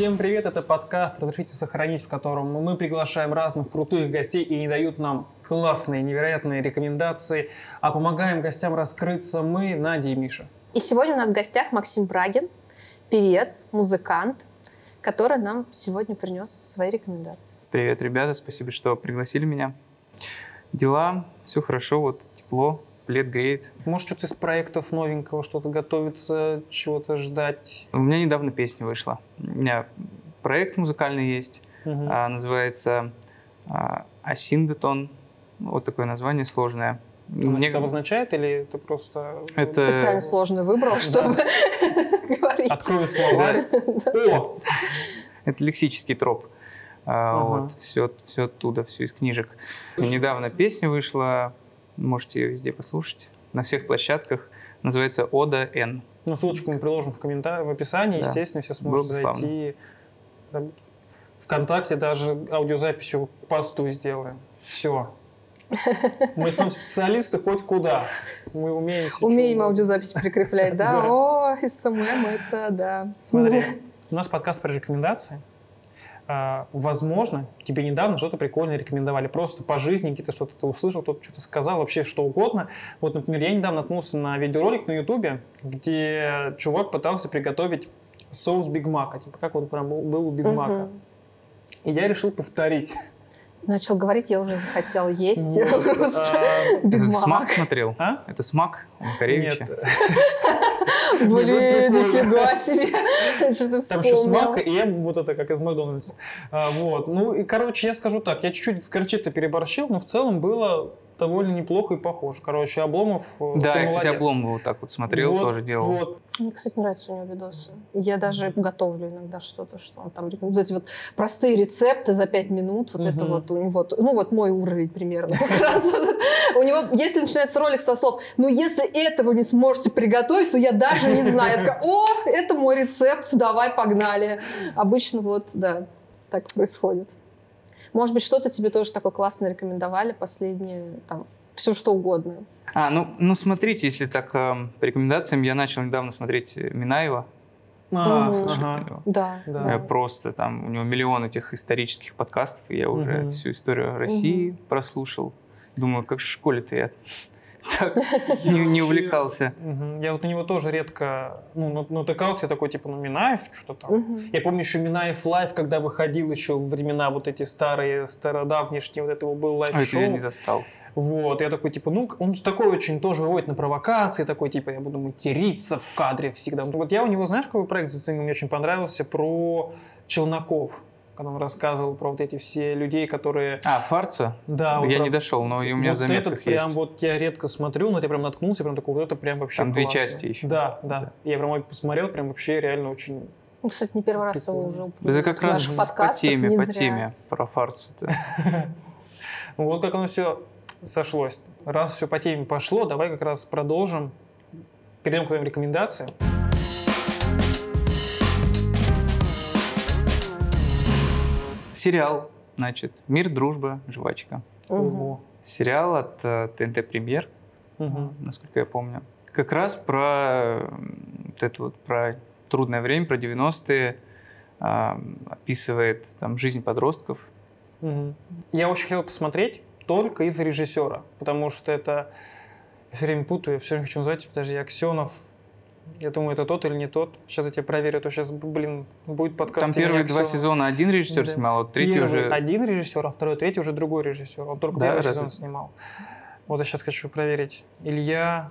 Всем привет, это подкаст «Разрешите сохранить», в котором мы приглашаем разных крутых гостей и не дают нам классные, невероятные рекомендации, а помогаем гостям раскрыться мы, Надя и Миша. И сегодня у нас в гостях Максим Брагин, певец, музыкант, который нам сегодня принес свои рекомендации. Привет, ребята, спасибо, что пригласили меня. Дела, все хорошо, вот тепло, лет греет. Может, что-то из проектов новенького, что-то готовится, чего-то ждать? У меня недавно песня вышла. У меня проект музыкальный есть, Мгм. а, называется а, Асиндетон. Вот такое название сложное. Оно Мне- обозначает или это просто... Это- Специально сложно выбрал, чтобы говорить. Открой словарь. Это лексический троп. А. Вот, все, все оттуда, все из книжек. Недавно песня вышла, можете ее везде послушать, на всех площадках. Называется Ода Н. Ну, ссылочку мы приложим в комментариях, в описании, Да. естественно, все Было сможете бы зайти. Там Вконтакте даже аудиозаписью к посту сделаем. Все. Мы с вами специалисты хоть куда. Мы умеем Умеем чего. аудиозапись прикреплять, да? Да. О, SMM это, да. Смотри, у нас подкаст про рекомендации. А, Возможно, тебе недавно что-то прикольное рекомендовали. Просто по жизни где-то что-то ты услышал, кто-то что-то сказал, вообще что угодно. Вот, например, я недавно наткнулся на видеоролик на Ютубе, где чувак пытался приготовить соус Биг Мака. Типа, как он прям был, у Биг Мака. Мгм. И я решил повторить. Начал говорить, я уже захотел есть Вот. просто. А, Биг Это Мак. смак смотрел? А? Это смак Макаревича? Нет. Блин, Ну, прикольно. нифига себе. Что ты Там еще вспомнил? смак и М, вот это как из Макдональдса. А, вот. Ну и, короче, я скажу так, я чуть-чуть с горчицей переборщил, но в целом было довольно неплохо и похоже. Короче, Обломов, э, Да, я, кстати, молодец. Обломова вот так вот смотрел, Вот, тоже делал. Вот. Мне, кстати, нравятся у него видосы. Я даже готовлю иногда что-то, что он там. Вот эти вот простые рецепты за пять минут. Вот это Мгм. вот у него, ну вот мой уровень примерно. Как раз У него, если начинается ролик со слов, ну если этого не сможете приготовить, то я даже не знаю. Я такая, о, это мой рецепт, давай, погнали. Обычно вот, да, так происходит. Может быть, что-то тебе тоже такое классно рекомендовали последнее, там, все что угодно. А, ну, ну смотрите, если так эм, по рекомендациям, я начал недавно смотреть э, Минаева. А, Мгм. Слышали ага. про него? Да, Да. Я просто там, у него миллион этих исторических подкастов, и я уже Мгм. всю историю России прослушал. Думаю, как в школе-то я так не, не увлекался. Я вот на него тоже редко ну, на- натыкался, я такой, типа, ну, Минаев, что-то там. Я помню еще Минаев Live, когда выходил еще во времена вот эти старые, стародавнешние, вот этого был А это я live-шоу. не застал. Вот, я такой, типа, ну, он же такой очень тоже выводит на провокации, такой, типа, я буду материться в кадре всегда. Вот я у него, знаешь, какой проект заценил, мне очень понравился, про челноков, когда он рассказывал про вот эти все людей, которые... А, Фарца? Да, я про- не дошел, но и у меня вот заметках этот прям есть. вот я редко смотрю, но я прям наткнулся, прям такой, вот это прям вообще Там две классно. части еще. Да, да, Да. Я прям посмотрел, прям вообще реально очень... Ну, кстати, не первый раз его уже упоминают. Это как раз по теме, по зря. теме про Фарцу. Ну, Вот как оно все сошлось. Раз все по теме пошло, давай как раз продолжим. Перейдем к твоим рекомендациям. Сериал, значит, «Мир, дружба, жвачка». Ого. Сериал от э, ТНТ Премьер, Мгм. насколько я помню. Как раз про вот это вот, про трудное время, про 90-е, а, описывает там жизнь подростков. Мгм. Я очень хотел посмотреть только из-за режиссера, потому что это... Я все время путаю, я все время хочу назвать, подожди, Аксенов. Я думаю, это тот или не тот. Сейчас я тебя проверю, а то сейчас, блин, будет подкаст. Там первые два сезона один режиссер Да. снимал, а вот третий Первый уже... один режиссер, а второй, третий уже другой режиссер. Он только Да, первый разве? сезон снимал. Вот я сейчас хочу проверить. Илья,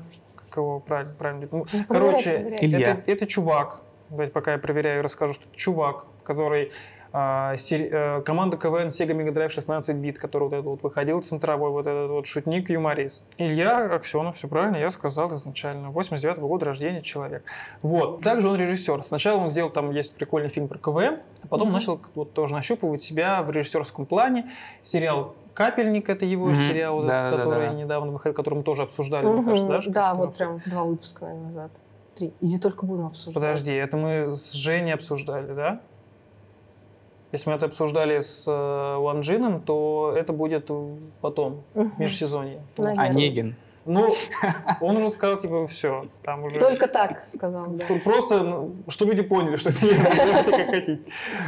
кого правильно, правильно. Ну, Ну, короче, проверяй, проверяй. Илья. это, это чувак. Давайте пока я проверяю, расскажу, что это чувак, который команда КВН Sega Mega Drive 16 бит, который вот этот вот выходил центровой, вот этот вот шутник, юморист. Илья Аксенов, все правильно, я сказал изначально. 89 года рождения человек. Вот. Также он режиссер. Сначала он сделал, там есть прикольный фильм про КВН, а потом Мгм. начал вот тоже нащупывать себя в режиссерском плане. Сериал «Капельник» — это его Мгм. сериал, Да, этот, да, который да. недавно выходил, который мы тоже обсуждали, мне Мгм. кажется, да? же, Да, как-то вот прям два выпуска, наверное, назад. Три. Или только будем обсуждать? Подожди, это мы с Женей обсуждали, да? Если мы это обсуждали с э, Ванжином, то это будет потом, в межсезонье. Онегин. Ну, он уже сказал, типа, все, там уже... Только так сказал, да. Просто, ну, что люди поняли, что это называйте как хотите.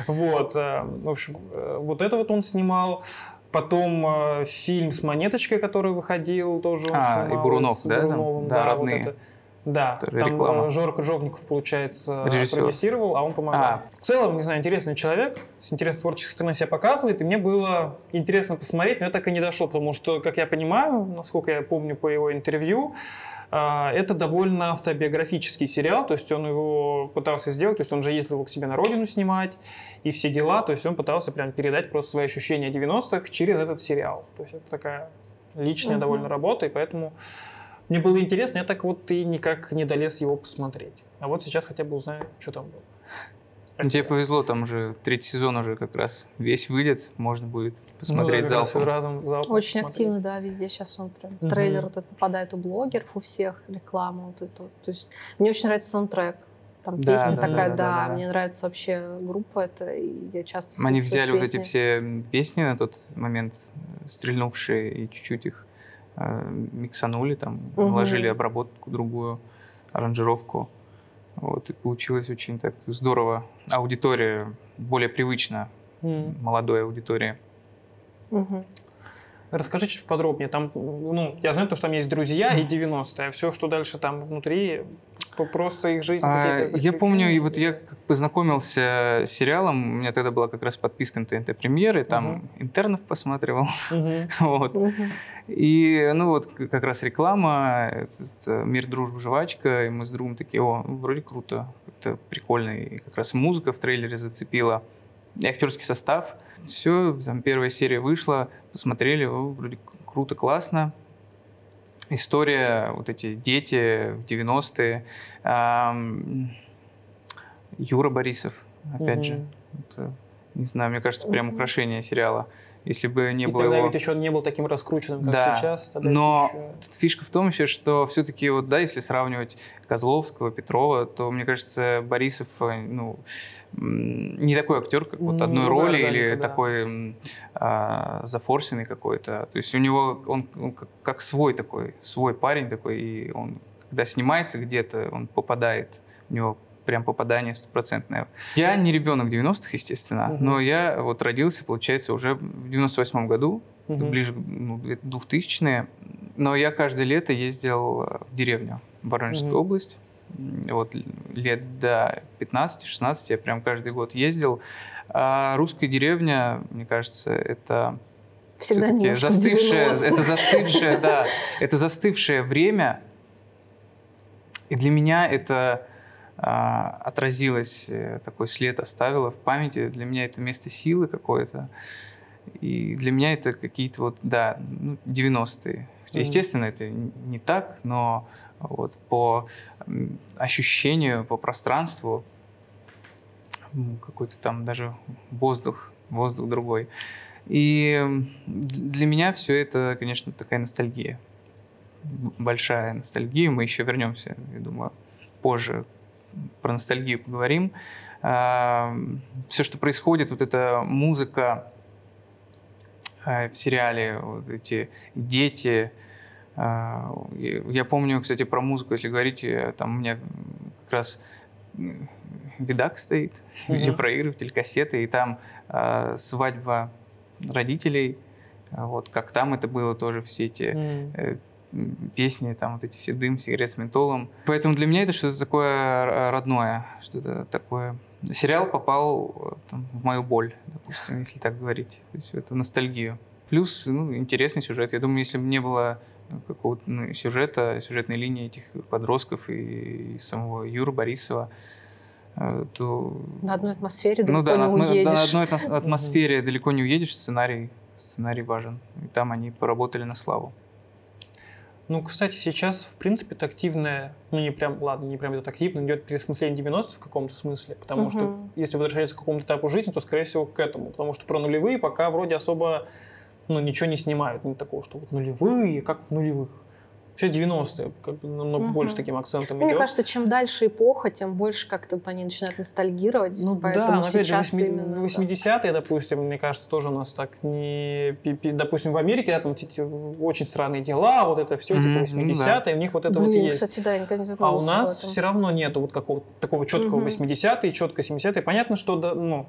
Вот, э, в общем, э, вот это вот он снимал. Потом э, фильм с монеточкой, который выходил, тоже он А, и. Бурунов, с да, там? Да, вот родные. это. Да, Это там реклама. э, Жора Крыжовников, получается, Режиссер. продюсировал, а он помогал. А. В целом, не знаю, интересный человек, с интересной творческой стороны себя показывает, и мне было интересно посмотреть, но я так и не дошел, потому что, как я понимаю, насколько я помню по его интервью, а, это довольно автобиографический сериал, то есть он его пытался сделать, то есть он же ездил его к себе на родину снимать и все дела, то есть он пытался прям передать просто свои ощущения 90-х через этот сериал. То есть это такая личная Мгм. довольно работа, и поэтому мне было интересно, я так вот и никак не долез его посмотреть. А вот сейчас хотя бы узнаю, что там было. Ну, Тебе повезло, там уже третий сезон уже как раз весь выйдет, можно будет Ну да, посмотреть как раз залпом. разом, залпом Очень посмотреть. активно, да, везде сейчас он прям Мгм. трейлер вот этот попадает у блогеров, у всех реклама вот это. То есть мне очень нравится саундтрек. Там Да, песня да, такая, да, да, да, да. мне нравится вообще группа эта, и я часто Они взяли вот эти песни. все песни на тот момент, э, стрельнувшие, и чуть-чуть их миксанули, там, Мгм. вложили обработку другую, аранжировку. Вот, и получилось очень так здорово. Аудитория более привычна, М. молодой аудитории. Мгм. Расскажи чуть подробнее. Там, ну, я знаю, то, что там есть друзья и 90-е, а все, что дальше там внутри, то просто их жизнь А, я помню, и вот я познакомился с сериалом, у меня тогда была как раз подписка на ТНТ премьеры, там Мгм. интернов посматривал, Мгм. вот. Мгм. И, ну вот, как раз реклама, этот, э, «Мир, дружба, жвачка», и мы с другом такие, о, вроде круто, как-то прикольно, и как раз музыка в трейлере зацепила, и актерский состав. Все, там первая серия вышла, посмотрели, о, вроде круто, классно. История, вот эти дети в 90-е. Ам, Юра Борисов, опять Мгм. же. Это, не знаю, мне кажется, прям украшение сериала. Если бы не И было тогда его... ведь еще не был таким раскрученным, как Да, сейчас. тогда Но еще- фишка в том еще, что все-таки вот, да, если сравнивать Козловского, Петрова, то, мне кажется, Борисов, э, ну, не такой актер, как вот Ну, одной да, роли да, или никогда. такой а, зафорсенный какой-то. То есть у него, он, он как, как свой такой, свой парень такой, и он, когда снимается где-то, он попадает, у него прям попадание стопроцентное. Я не ребенок 90-х, естественно, Мгм. но я вот родился, получается, уже в 98 году, Мгм. ближе к ну, 2000-е. Но я каждое лето ездил э, в деревню, в Воронежскую Мгм. область. Вот лет до 15-16 я прям каждый год ездил. А русская деревня, мне кажется, это Всегда всё-таки немножко в застывшее, 90-х. это застывшее, да, это застывшее время. И для меня это отразилось, э, такой след оставило в памяти. Для меня это место силы какое-то. И для меня это какие-то вот, да, ну, 90-е. Хотя, Мгм. Естественно, это не так, но вот по ощущению, по пространству какой-то там даже воздух, воздух другой. И для меня все это, конечно, такая ностальгия. Большая ностальгия. Мы еще вернемся, я думаю, позже про ностальгию поговорим. Все, что происходит, вот эта музыка э, в сериале, вот эти дети. а, Я помню, кстати, про музыку, если говорить, э, там у меня как раз видак стоит, Мгм. видеопроигрыватель, кассеты, и там а, свадьба родителей, а, вот как там это было тоже все эти М. э, песни, там вот эти все дым, сигарет с ментолом. Поэтому для меня это что-то такое родное, что-то такое. Сериал попал э, там, в мою боль, допустим, если так говорить. То есть в эту ностальгию. Плюс ну, интересный сюжет. Я думаю, если бы не было какого-то ну, сюжета, сюжетной линии этих подростков и, и самого Юры Борисова, э, то... На одной атмосфере Ну далеко да, на, не атмо- да, на уедешь. одной атмос- атмосфере далеко не уедешь, сценарий, сценарий важен. И там они поработали на славу. Ну, кстати, сейчас, в принципе, это активное, ну, не прям, ладно, не прям идет активно, идет переосмысление 90-х в каком-то смысле, потому что Мгм. если возвращается к какому-то этапу жизни, то, скорее всего, к этому, потому что про нулевые пока вроде особо, ну, ничего не снимают, нет такого, что вот нулевые, как в нулевых. Все 90-е, как бы намного Мгм. больше таким акцентом Мне идет. кажется, чем дальше эпоха, тем больше как-то по ней начинают ностальгировать. Ну поэтому да, но опять же, сейчас 80 именно... да. 80-е, допустим, мне кажется, тоже у нас так не... Допустим, в Америке, да, там эти очень странные дела, вот это все, типа Мгм, ну 80-е, у них вот это Блин, вот есть. кстати, да, я никогда не А у нас все равно нету вот какого-то такого четкого Мгм. 80-е, четко 70-е. Понятно, что, да, ну,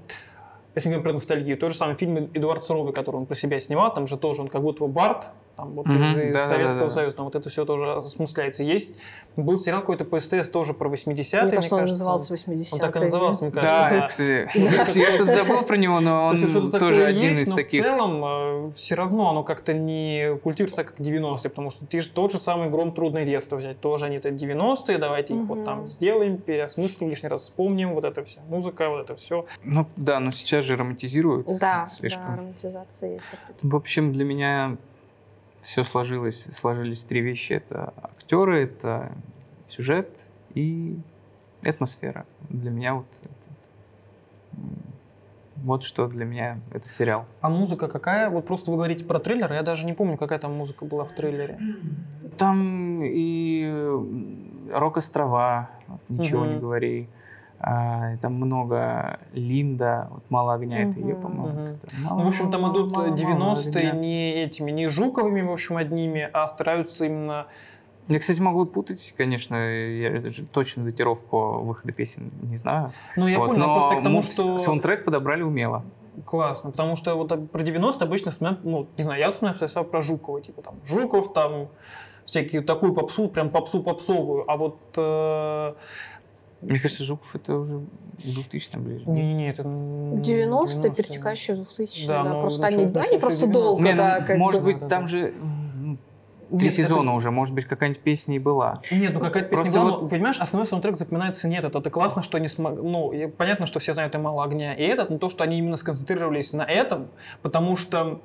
если говорим про ностальгию, тот же самый фильм Эдуард Суровый, который он про себя снимал, там же тоже он как будто бы Барт, там вот Мгм, из, да-да-да-да. Советского Союза, там вот это все тоже осмысляется. Есть, был сериал какой-то по СТС тоже про 80-е, Мне кажется, он кажется. назывался 80 Он так и назывался, мне кажется. Да, да. я, кстати, я что-то забыл про него, но он тоже один есть, из но таких. в целом все равно оно как-то не культивируется так, как 90-е, потому что ты же тот же самый «Гром трудное детство» взять. Тоже они это 90-е, давайте их вот там сделаем, переосмыслим, лишний раз вспомним, вот это все, музыка, вот это все. Ну да, но сейчас же романтизируют Да, да, романтизация есть. В общем, для меня все сложилось, сложились три вещи. Это актеры, это сюжет и атмосфера. Для меня вот это- м, вот что для меня этот сериал. А музыка какая? Вот просто вы говорите про трейлер, я даже не помню, какая там музыка была в трейлере. Там и рок-острова, ничего не Мгм. говори. А, там много Линда, вот мало огня, это ее, по-моему. Как-то. Ну, в общем, там Мало, идут мало, мало 90-е огня. не этими, не Жуковыми, в общем, одними, а стараются именно... Я, кстати, могу путать, конечно, я даже точно датировку выхода песен не знаю. Ну, я Вот, понял, но просто к тому, му- что... саундтрек подобрали умело. Классно, потому что вот про 90 обычно вспоминают, ну, не знаю, я вспоминаю про Жукова, типа там Жуков, там всякие такую попсу, прям попсу попсовую, а вот э, Мне кажется, Жуков это уже 2000 ближе. не-не-не, это м, 90-е, 90-е. перетекающие в 2000 Да, да, ну, просто они, они начало просто 90-х. долго Не, ну, так как может бы- быть, Да, да, там да. же три Нет, это- сезона уже, может быть, какая-нибудь песня и была. Нет, ну какая-то песня Просто была, вот- но, понимаешь, основной саундтрек запоминается нет, это, это классно, что они смогли, ну, понятно, что все знают и «Мало огня» и этот, но то, что они именно сконцентрировались на этом, потому что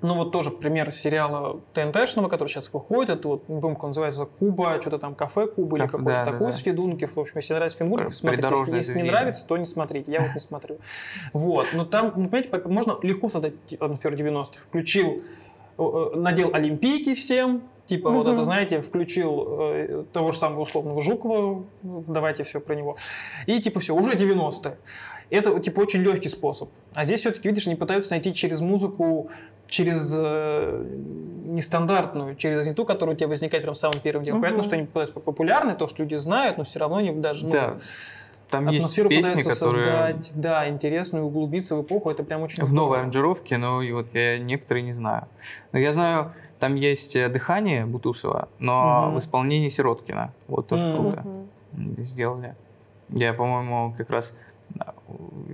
ну вот тоже пример сериала ТНТшного, который сейчас выходит, это вот, не помню, как он называется, Куба, что-то там кафе Куба или какой-то да, такой да. с Федункив. В общем, если нравится Федункив, смотрите. Если, если не нравится, то не смотрите. Я вот не смотрю. Вот. Но там, ну, понимаете, по- можно легко создать атмосферу 90-х. Включил, э, э, надел Олимпийки всем, Типа, вот Мгм. это, знаете, включил э, того же самого условного Жукова, давайте все про него. И типа все, уже 90-е. Это типа очень легкий способ. А здесь все-таки, видишь, они пытаются найти через музыку, через э, нестандартную, через не ту, которая у тебя возникает прям самым первым делом. Мгм. Понятно, что они пытаются популярны, то, что люди знают, но все равно они даже ну, Да. Там есть атмосферу песни, пытаются которые создать, да, интересную, углубиться в эпоху. Это прям очень в новой здорово. аранжировке, но и вот я некоторые не знаю. Но я знаю, там есть э, «Дыхание» Бутусова, но Мгм. в исполнении Сироткина. Вот тоже Мгм. круто м, сделали. Я, по-моему, как раз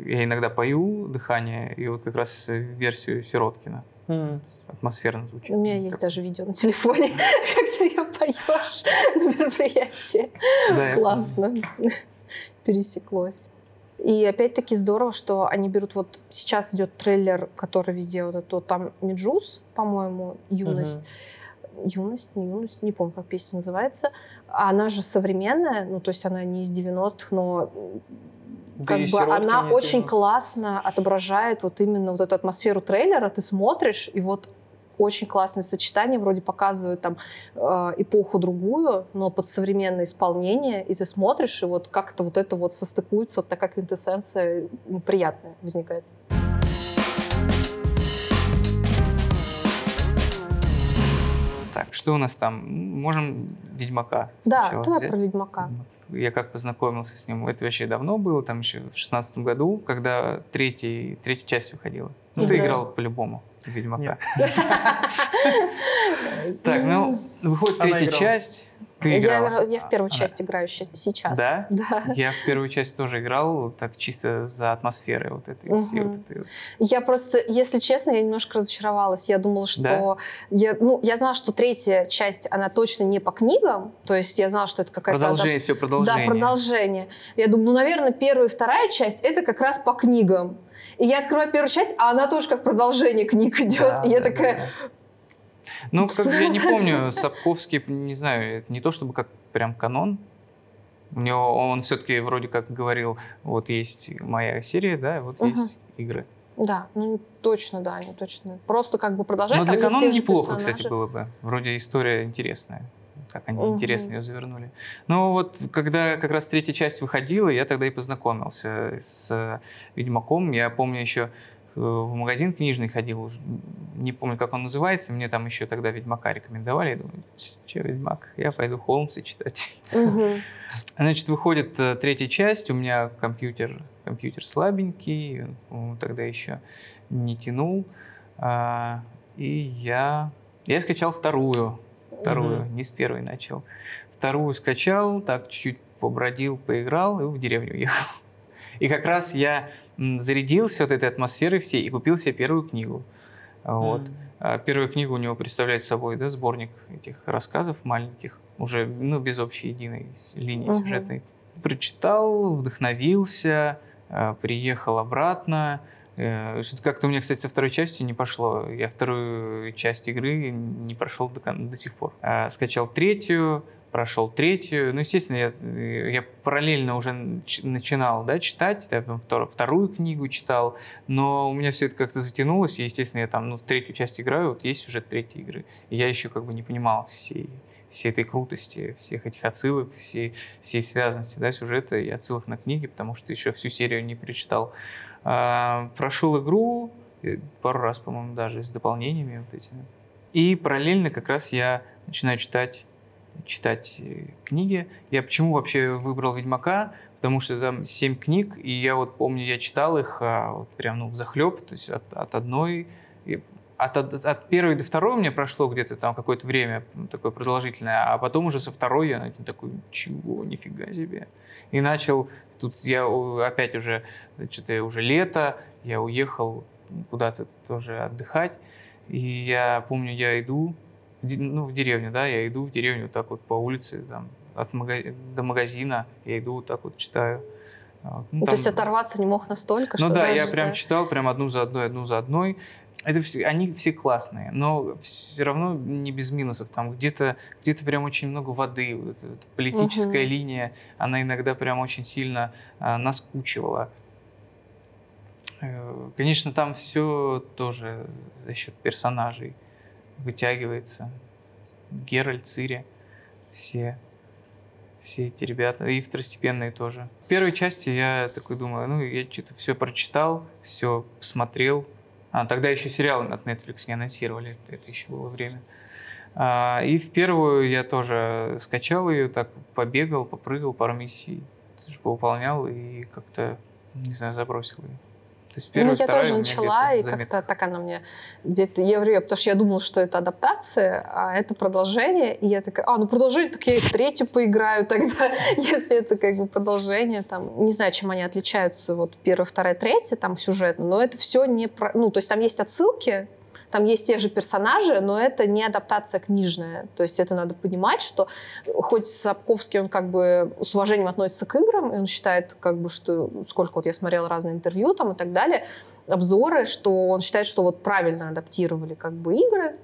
я иногда пою «Дыхание», и вот как раз версию Сироткина. М. Атмосферно звучит. У меня есть даже видео на телефоне, как ты ее поешь на мероприятии. Классно. Пересеклось. И опять-таки здорово, что они берут вот сейчас идет трейлер, который везде вот это там Меджус, по-моему, юность. Юность, не юность, не помню, как песня называется. А Она же современная, ну то есть она не из 90-х, но Да как бы она очень классно отображает вот именно вот эту атмосферу трейлера. Ты смотришь, и вот очень классное сочетание, вроде показывает там э, эпоху другую, но под современное исполнение, и ты смотришь, и вот как-то вот это вот состыкуется, вот такая квинтэссенция приятная возникает. Так, что у нас там? Можем Ведьмака Да, сначала давай взять? про Ведьмака. Я как познакомился с ним, это вообще давно было, там еще в шестнадцатом году, когда третий, третья часть выходила. Ну, ты Играл. по-любому Ведьмака. Так, ну, выходит третья часть, ты Я, играла. игра- я в первую Она- часть играю ща- сейчас. Да? Да. Я в первую часть тоже играл, так чисто за атмосферой вот этой. всей Мгм. вот этой вот. Я просто, если честно, я немножко разочаровалась. Я думала, что... Да? Я, ну, я знала, что третья часть, она точно не по книгам. То есть я знала, что это какая-то... Продолжение, все продолжение. Да, продолжение. Я думаю, ну, наверное, первая и вторая часть это как раз по книгам. И я открываю первую часть, а она тоже как продолжение книг идет. Да, и я да, такая, да, да. Ну, как бы я не помню, Сапковский, не знаю, не то чтобы как прям канон. У него он все-таки вроде как говорил, вот есть моя серия, да, вот Мгм. есть игры. Да, ну точно, да, они точно. Просто как бы продолжать. Но для канона неплохо, персонажи. кстати, было бы. Вроде история интересная. Как они Мгм. интересно ее завернули. Но вот когда как раз третья часть выходила, я тогда и познакомился с э, Ведьмаком. Я помню еще в магазин книжный ходил, уже не помню, как он называется. Мне там еще тогда Ведьмака рекомендовали. Я думаю, че Ведьмак? Я пойду Холмса читать. Мгм. Значит, выходит э, третья часть, у меня компьютер, компьютер слабенький, он тогда еще не тянул, А, и я, я скачал вторую, вторую, Мгм. не с первой начал. Вторую скачал, так чуть-чуть побродил, поиграл и в деревню уехал. И как раз я зарядился вот этой атмосферой всей и купил себе первую книгу. Вот. М. А Первая книга у него представляет собой да, сборник этих рассказов маленьких, уже ну, без общей единой линии Мгм. сюжетной. Прочитал, вдохновился, а, приехал обратно. Э, что-то Как-то у меня, кстати, со второй части не пошло. Я вторую часть игры не прошел до, до сих пор. А, Скачал третью, прошел третью. Ну, естественно, я, э, я параллельно уже нач- начинал да, читать, да, там втор- вторую книгу читал, но у меня все это как-то затянулось, и, естественно, я там ну, в третью часть играю, вот есть сюжет третьей игры, и я еще как бы не понимал всей, всей этой крутости, всех этих отсылок, всей, всей связанности да, сюжета и отсылок на книги, потому что еще всю серию не перечитал. А, прошел игру э, пару раз, по-моему, даже с дополнениями вот этими. И параллельно как раз я начинаю читать читать э, книги. Я почему вообще выбрал Ведьмака? Потому что там семь книг, и я вот помню, я читал их а, вот прям ну, в захлеб, то есть от, от одной от, от, от первой до второй у меня прошло где-то там какое-то время ну, такое продолжительное, а потом уже со второй я такой, чего, нифига себе. И начал, тут я опять уже, что-то уже лето, я уехал куда-то тоже отдыхать, и я помню, я иду, ну, в деревню, да, я иду в деревню вот так вот по улице, там, от мага- до магазина, я иду вот так вот читаю. А, ну, Ну, то там- есть оторваться не мог настолько, ну что да, даже, я прям да. читал прям одну за одной, одну за одной. Это все, они все классные, но все равно не без минусов. Там где-то где прям очень много воды. Вот эта вот политическая Мгм. линия, она иногда прям очень сильно а, наскучивала. Э, Конечно, там все тоже за счет персонажей вытягивается. Геральт, Цири, все, все эти ребята, и второстепенные тоже. В первой части я такой думаю, ну, я что-то все прочитал, все посмотрел. А, тогда еще сериал от Netflix не анонсировали, это еще было время. А, и в первую я тоже скачал ее, так побегал, попрыгал пару миссий, выполнял и как-то, не знаю, забросил ее. То есть Ну, первая, я тоже начала, и как-то так она мне где-то я говорю, потому что я думала, что это адаптация, а это продолжение, и я такая, а, ну продолжение, так я и в третью поиграю тогда, если это как бы продолжение, там, не знаю, чем они отличаются, вот первая, вторая, третья, там, сюжетно, но это все не про, ну, то есть там есть отсылки, там есть те же персонажи, но это не адаптация книжная. То есть это надо понимать, что хоть Сапковский, он как бы с уважением относится к играм, и он считает, как бы, что сколько вот я смотрела разные интервью там и так далее, обзоры, что он считает, что вот правильно адаптировали как бы игры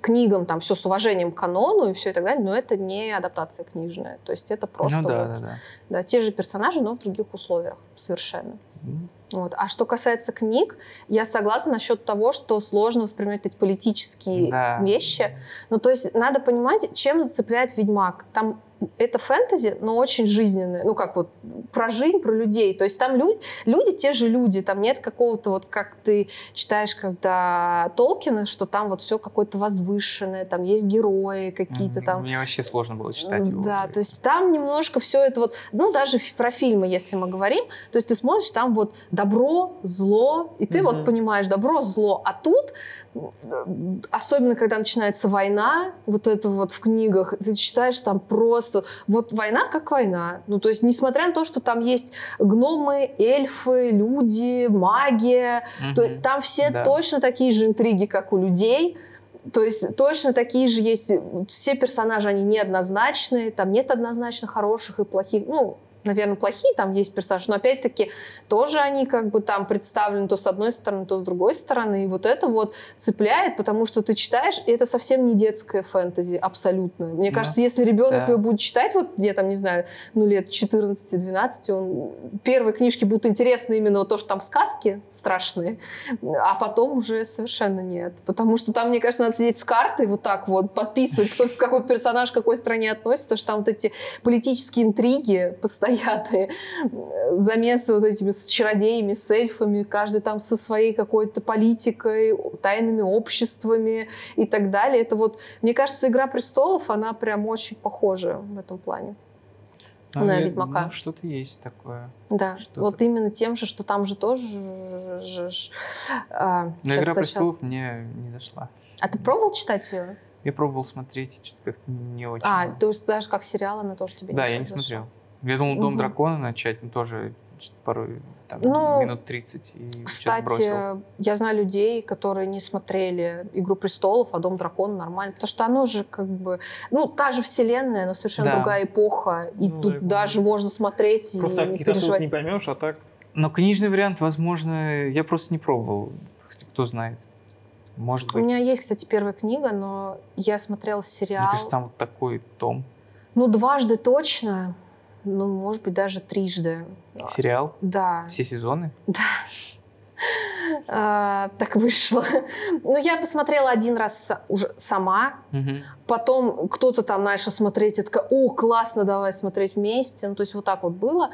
книгам, там все с уважением к канону и все и так далее, но это не адаптация книжная. То есть это просто ну, да, вот, да, да. да, те же персонажи, но в других условиях совершенно. Ну, Вот. А что касается книг, я согласна насчет того, что сложно воспринимать эти политические Да. вещи. Ну, то есть надо понимать, чем зацепляет Ведьмак. Там это фэнтези, но очень жизненное. Ну, как вот про жизнь, про людей. То есть там люди, люди те же люди. Там нет какого-то вот, как ты читаешь, когда Толкина, что там вот все какое-то возвышенное, там есть герои какие-то там. Мне вообще сложно было читать его. Да, то есть там немножко все это вот, ну даже про фильмы, если мы говорим, то есть ты смотришь там вот добро, зло, и ты вот Мгм. понимаешь добро, зло, а тут особенно когда начинается война, вот это вот в книгах, ты читаешь там просто, вот война как война, ну то есть несмотря на то, что там есть гномы, эльфы, люди, магия, то Мгм. там все Да. точно такие же интриги, как у людей. То есть точно такие же есть. Все персонажи, они неоднозначные. Там нет однозначно хороших и плохих. Ну, наверное, плохие там есть персонажи, но опять-таки тоже они как бы там представлены то с одной стороны, то с другой стороны. И вот это вот цепляет, потому что ты читаешь, и это совсем не детская фэнтези, абсолютно. Мне Да. кажется, если ребенок Да. ее будет читать, вот я там, не знаю, ну лет 14-12, он... первые книжки будут интересны именно вот то, что там сказки страшные, а потом уже совершенно нет. Потому что там, мне кажется, надо сидеть с картой вот так вот, подписывать, кто, какой персонаж к какой стране относится, потому что там вот эти политические интриги постоянные, э, замесы вот этими с чародеями, с эльфами, каждый там со своей какой-то политикой, тайными обществами и так далее. Это вот, мне кажется, «Игра престолов», она прям очень похожа в этом плане. Ну, На я- Ведьмака. ну, что-то есть такое. Да, Что-то. вот именно тем же, что там же тоже... ж- ж- а, Но «Игра престолов» мне не зашла. А ты пробовал читать ее? Я пробовал смотреть, что-то как-то не очень. А, то есть даже как сериал она тоже тебе да, не я не зашла? смотрел. Я думал «Дом Мгм. дракона» начать, но тоже что-то порой там, Ну, минут 30 и Кстати, я знаю людей, которые не смотрели «Игру престолов», а «Дом дракона» нормально, потому что оно же как бы, ну, та же вселенная, но совершенно Да. другая эпоха, и Ну, тут да, даже можно смотреть и Просто так не переживать. не поймешь, а так... Но книжный вариант, возможно, я просто не пробовал. Кто знает. Может У быть. меня есть, кстати, первая книга, но я смотрела Мне сериал, кажется, там вот такой том. ну, дважды точно, ну, может быть, даже трижды. Сериал. Да. Все сезоны. А, так вышло. Ну, я посмотрела один раз уже сама. Потом кто-то там начал смотреть, и такая, о, классно, давай смотреть вместе. Ну, то есть вот так вот было.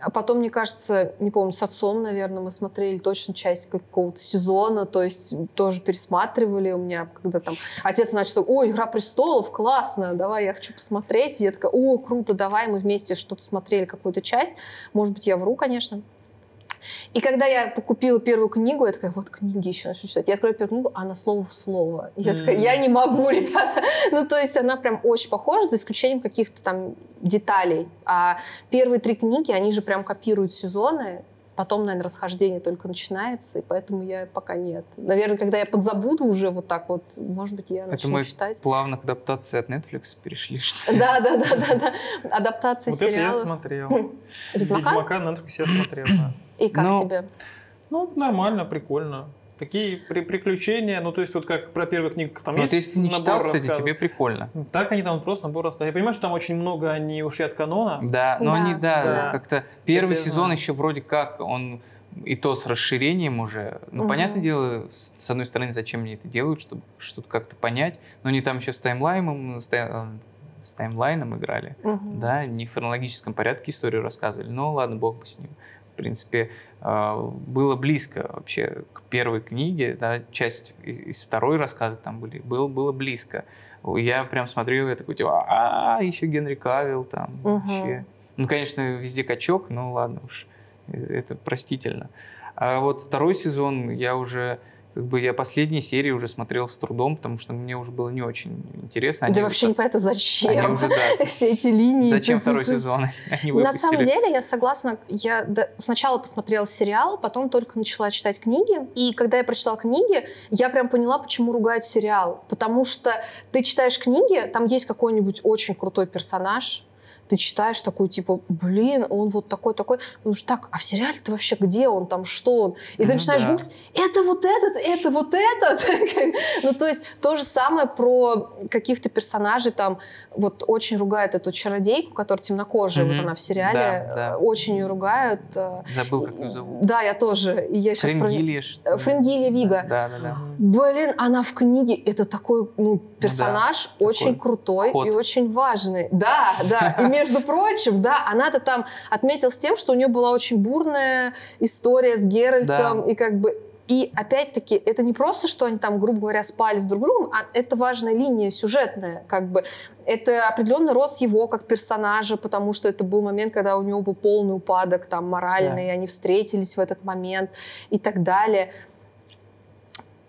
А потом, мне кажется, не помню, с отцом, наверное, мы смотрели точно часть какого-то сезона, то есть тоже пересматривали у меня, когда там отец начал, о, «Игра престолов», классно, давай, я хочу посмотреть. И я такая, о, круто, давай, мы вместе что-то смотрели, какую-то часть. Может быть, я вру, конечно. И когда я купила первую книгу, я такая, вот книги еще начну читать. Я открою первую книгу, она слово в слово. Я такая, Мгм. я не могу, ребята. Ну, то есть она прям очень похожа, за исключением каких-то там деталей. А первые три книги, они же прям копируют сезоны. Потом, наверное, расхождение только начинается, и поэтому я пока нет. Наверное, когда я подзабуду уже вот так вот, может быть, я Это начну мы читать. плавно к адаптации от Netflix перешли. что ли? Да, да, да, да, да. Адаптация Вот это я сериалов. смотрел. Ведьмака? Ведьмака на Netflix я смотрел, да. И как Ну, тебе? Ну, нормально, прикольно. Такие при- приключения, ну, то есть вот как про первую книгу там Вот есть если ты не читал, кстати, рассказов. тебе прикольно. Так они там просто набор рассказов. Я понимаю, что там очень много они ушли от канона. Да, но Да. они, да, Да. как-то первый Это сезон еще вроде как, он и то с расширением уже. Ну, Мгм. понятное дело, с одной стороны, зачем они это делают, чтобы что-то как-то понять, но они там еще с таймлайном, с, тай- э, с таймлайном играли. Мгм. Да, не в хронологическом порядке историю рассказывали, но ладно, бог бы с ним. В принципе, э, было близко вообще к первой книге, да, часть из, второй рассказа там были, было, было близко. Я прям смотрел, я такой, типа, а, еще Генри Кавилл там, вообще. Ну, конечно, везде качок, но ладно уж, э, это простительно. А вот второй сезон я уже, как бы, я последние серии уже смотрел с трудом, потому что мне уже было не очень интересно. Да Они вообще уже- непонятно, зачем. Уже, да, Все эти линии. Зачем второй сезон? Они На самом деле, я согласна. Я сначала посмотрела сериал, потом только начала читать книги. И когда я прочитала книги, я прям поняла, почему ругают сериал. Потому что ты читаешь книги, там есть какой-нибудь очень крутой персонаж, ты читаешь такой, типа, блин, он вот такой-такой. Думаешь, так, а в сериале-то вообще где он, там, что он? И ты Ну начинаешь да. гуглить, это вот этот, это вот этот. Ну, то есть то же самое про каких-то персонажей, там, вот очень ругают эту чародейку, которая темнокожая, вот Мгм. она в сериале, Да, да. очень ее ругают. э, Забыл, как ее зовут. Да, я тоже. И я сейчас Фрингилия, ли? Фрингилия Вига. Да, да, да. Блин, она в книге, это такой, ну, персонаж очень такой крутой ход. и очень важный. Да, да. И между прочим, да, она-то там отметилась тем, что у нее была очень бурная история с Геральтом, и как бы и опять-таки, это не просто, что они там, грубо говоря, спали с друг другом, а это важная линия сюжетная. Как бы. Это определенный рост его как персонажа, потому что это был момент, когда у него был полный упадок там, моральный, Да. и они встретились в этот момент и так далее.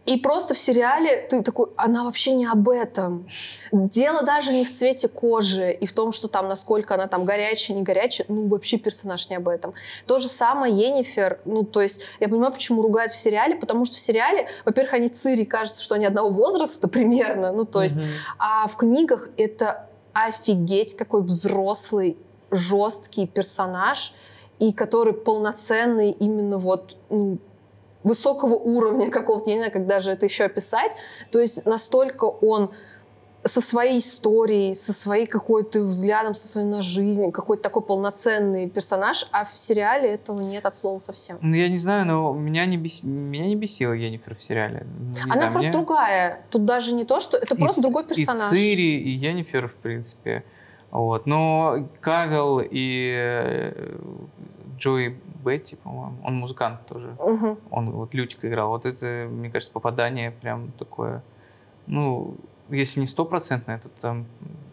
И просто в сериале ты такой, она вообще не об этом. Дело даже не в цвете кожи и в том, что там, насколько она там горячая, не горячая. Ну, вообще персонаж не об этом. То же самое Енифер. Ну, то есть, я понимаю, почему ругают в сериале, потому что в сериале, во-первых, они цири, кажется, что они одного возраста примерно. Ну, то есть, Мгм. а в книгах это офигеть какой взрослый жесткий персонаж, и который полноценный именно вот ну, высокого уровня какого-то, я не знаю, как даже это еще описать. То есть настолько он со своей историей, со своей какой-то взглядом, со своим на жизнь, какой-то такой полноценный персонаж, а в сериале этого нет от слова совсем. Ну, я не знаю, но меня не, бес... меня не бесила Енифер в сериале. Не Она знаю, просто мне- другая. Тут даже не то, что это и просто Ц- другой персонаж. И Цири, и Енифер, в принципе. Вот. Но Кавел и э, Джои Бетти, по-моему, он музыкант тоже. Мгм. Он вот Лютика играл. Вот это, мне кажется, попадание прям такое, ну, если не стопроцентное, то там,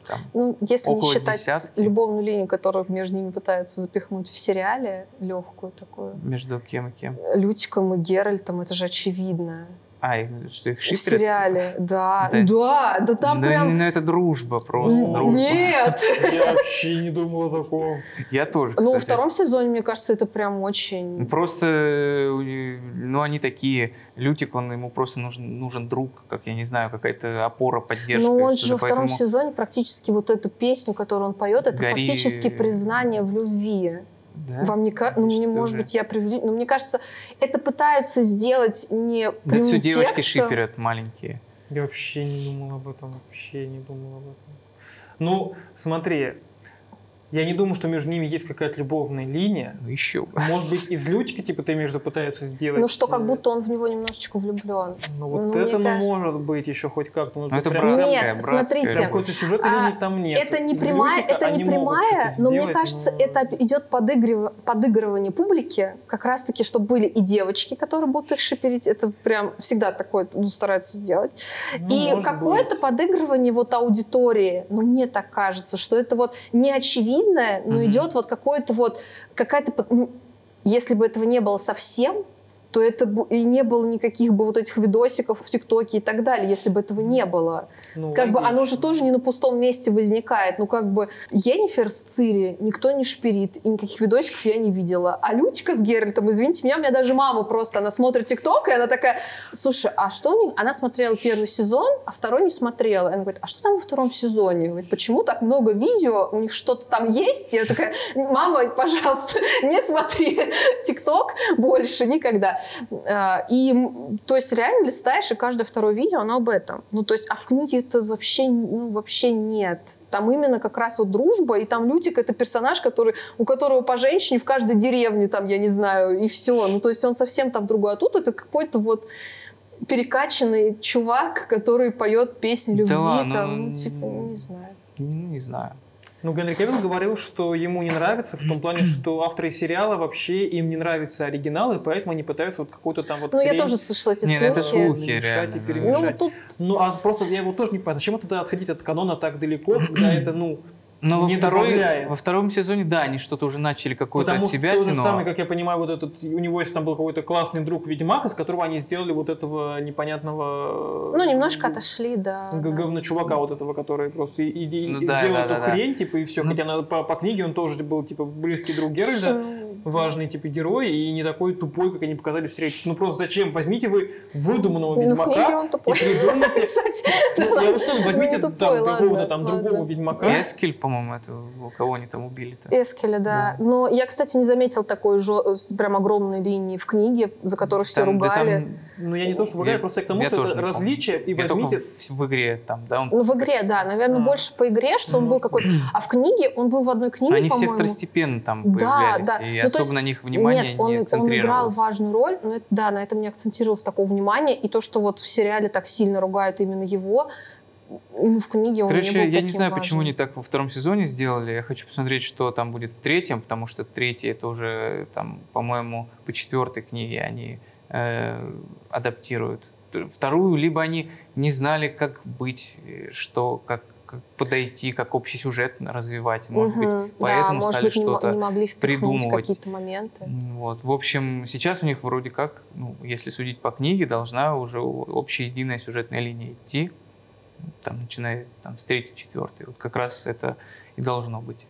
там Ну, если не Около считать десятки. любовную линию, которую между ними пытаются запихнуть в сериале, легкую такую, между кем и кем. Лютиком и Геральтом, это же очевидно. Ай, что их В шиперят? сериале, да. Да. Да, да, там Да, прям... ну, это дружба просто, Н- дружба. Нет! Я вообще не думал о таком. Я тоже, Ну, во кстати. втором сезоне, мне кажется, это прям Ну, очень... Просто, э, ну, они такие. Лютик, он ему просто нужен, нужен друг, как я не знаю, какая-то опора, поддержка. Ну, он же во втором поэтому- сезоне практически вот эту песню, которую он поет, это Гори- фактически признание в любви. Да? Вам не кажется? Ну, мне, может же? быть, я привлек... Но мне кажется, это пытаются сделать не Да все девочки шиперят маленькие. Я вообще не думал об этом, вообще не думал об этом. Ну, смотри, я не думаю, что между ними есть какая-то любовная линия. Ну, еще. Может быть, из Лютика, типа, ты между пытаются сделать... Ну, что как э, будто он в него немножечко влюблен. Ну, вот ну, это, ну, кажется- может быть еще хоть как-то. Ну, Ну, это прям- братская, Нет, братская смотрите. Какой-то сюжет А, линии там нет. Это не Из прямая, Лютика это не прямая, но мне кажется, но- это идет подыгрыв- подыгрывание публики, как раз-таки, чтобы были и девочки, которые будут их шиперить, это прям всегда такое ну, стараются сделать. Ну, и какое-то подыгрывание вот аудитории, ну мне так кажется, что это вот не очевидное, но Мгм. идет вот какое-то вот, какая-то, ну, если бы этого не было совсем, то это бы и не было никаких бы вот этих видосиков в ТикТоке и так далее, если бы этого не было. Ну, Как бы оно же логично. тоже не на пустом месте возникает. Ну, как бы Енифер с Цири никто не шпирит, и никаких видосиков я не видела. А Лютика с Геральтом, извините меня, у меня даже мама просто, она смотрит ТикТок, и она такая, слушай, а что у них? Она смотрела первый сезон, а второй не смотрела. И она говорит, а что там во втором сезоне? Говорит, почему так много видео? У них что-то там есть? И я такая, мама, пожалуйста, не смотри ТикТок больше никогда. А, И, то есть, реально листаешь, и каждое второе видео, оно об этом. Ну, то есть, а в книге это вообще, ну, вообще нет. Там именно как раз вот дружба, и там Лютик — это персонаж, который, у которого по женщине в каждой деревне, там, я не знаю, и все. Ну, то есть, он совсем там другой. А тут это какой-то вот перекачанный чувак, который поет песни любви, Да там, ну, ну, типа, не знаю. Ну, не знаю. Ну, Генри Кевилл говорил, что ему не нравится в том плане, что авторы сериала вообще им не нравится оригинал, и поэтому они пытаются вот какой-то там вот Ну, я хрень тоже слышала эти Не, ну это слухи. слухи, реально, и да. перемешать. Ну, тут... Ну, а просто я его тоже не понимаю, зачем тогда отходить от канона так далеко, когда это, ну, Но во, Не второй, добавляет. во втором сезоне, да, они что-то уже начали какое-то потому от что себя то же тянуть. самое, как я понимаю, вот этот, у него есть там был какой-то классный друг Ведьмак, из которого они сделали вот этого непонятного... Ну, немножко отошли, да. да. говно чувака вот этого, который просто и, и- и Ну да, сделал да, эту да, да. хрень, типа, и все. Ну- Хотя на- по, по книге он тоже был, типа, близкий друг Геральда, ну, важный, типа, герой, и не такой тупой, как они показали в сериале. Ну, просто зачем? Возьмите вы выдуманного Ну, в Ведьмака книге он и тупой. придумайте... Кстати, Ну, я условно, возьмите Ну, там какого-то там другого Ведьмака. Эскель, по-моему, это у кого они там убили-то. Эскеля, да. Но я, кстати, не заметил такой с прям огромной линии в книге, за которую все Там- да ругали. там- Ну, я не то, что ругаю, Я- просто к тому, я что тоже это различие, и Я только возьмите... в, в игре там, да, он... Ну, в игре, да, наверное, А. больше по игре, что он Ну, был какой-то... А в книге, он был в одной книге, Они все второстепенно там Да, появлялись, да. и Ну, особо есть- на них внимание Нет, он, не он играл важную роль, но это- да, на этом не акцентировалось такого внимания. И то, что вот в сериале так сильно ругают именно его, ну, в книге он не Короче, был я не таким знаю, почему важным. они так во втором сезоне сделали. Я хочу посмотреть, что там будет в третьем, потому что третий это уже, там, по-моему, по четвертой книге они э, адаптируют. Вторую, либо они не знали, как быть, э, что, как, как подойти, как общий сюжет развивать. Может быть, Мгм. да, поэтому может стали быть, не, что-то не могли придумывать. какие-то моменты. Вот. В общем, сейчас у них вроде как, ну, если судить по книге, должна уже общая единая сюжетная линия идти, там, начиная там, с третьей, четвертой. Вот как раз это и должно быть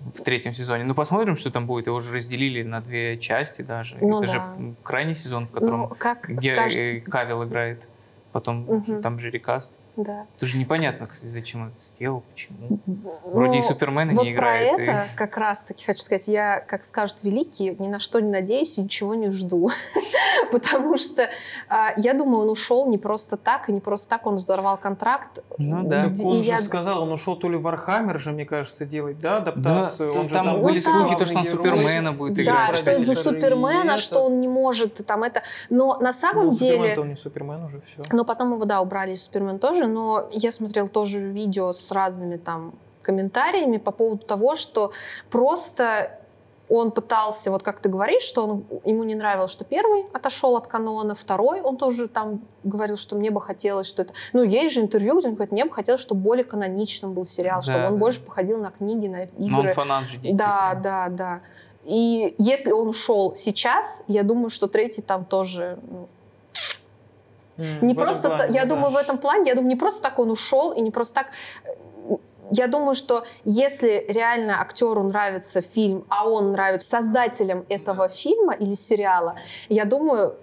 в третьем сезоне. Ну, посмотрим, что там будет. Его уже разделили на две части даже. Ну это же да. м, крайний сезон, в котором Ну, как скажете, Кавел играет. Потом Мгм. там же рекаст. Да. Тоже непонятно, кстати, зачем он это сделал, почему. Вроде и Ну, Супермена вот не играет. про и- это как раз-таки хочу сказать, я, как скажут великие, ни на что не надеюсь и ничего не жду. Потому что а, я думаю, он ушел не просто так, и не просто так он взорвал контракт. Ну да. И он я- же сказал, он ушел то ли в Warhammer же, мне кажется, делать, да, Да, адаптацию. же там были Ну, слухи, то, что он. Супермена будет Да, играть. что из-за и Супермена, это. что он не может там это. Но на самом Ну, деле... Супермен-то он не Супермен уже, все. Но потом его, да, убрали из Супермен тоже, но я смотрел тоже видео с разными там комментариями по поводу того, что просто он пытался, вот как ты говоришь, что он, ему не нравилось, что первый отошел от канона, второй он тоже там говорил, что мне бы хотелось, что это... Ну, есть же интервью, где он говорит, мне бы хотелось, чтобы более каноничным был сериал, чтобы Да, он да. больше походил на книги, на Но он игры. фанат же. Да, да, да. И если он ушел сейчас, я думаю, что третий там тоже ну, не просто, та- я думаю, в этом плане, я думаю, не просто так он ушел, и не просто так... э, Я думаю, что если реально актеру нравится фильм, а он нравится создателям этого фильма или сериала, я думаю,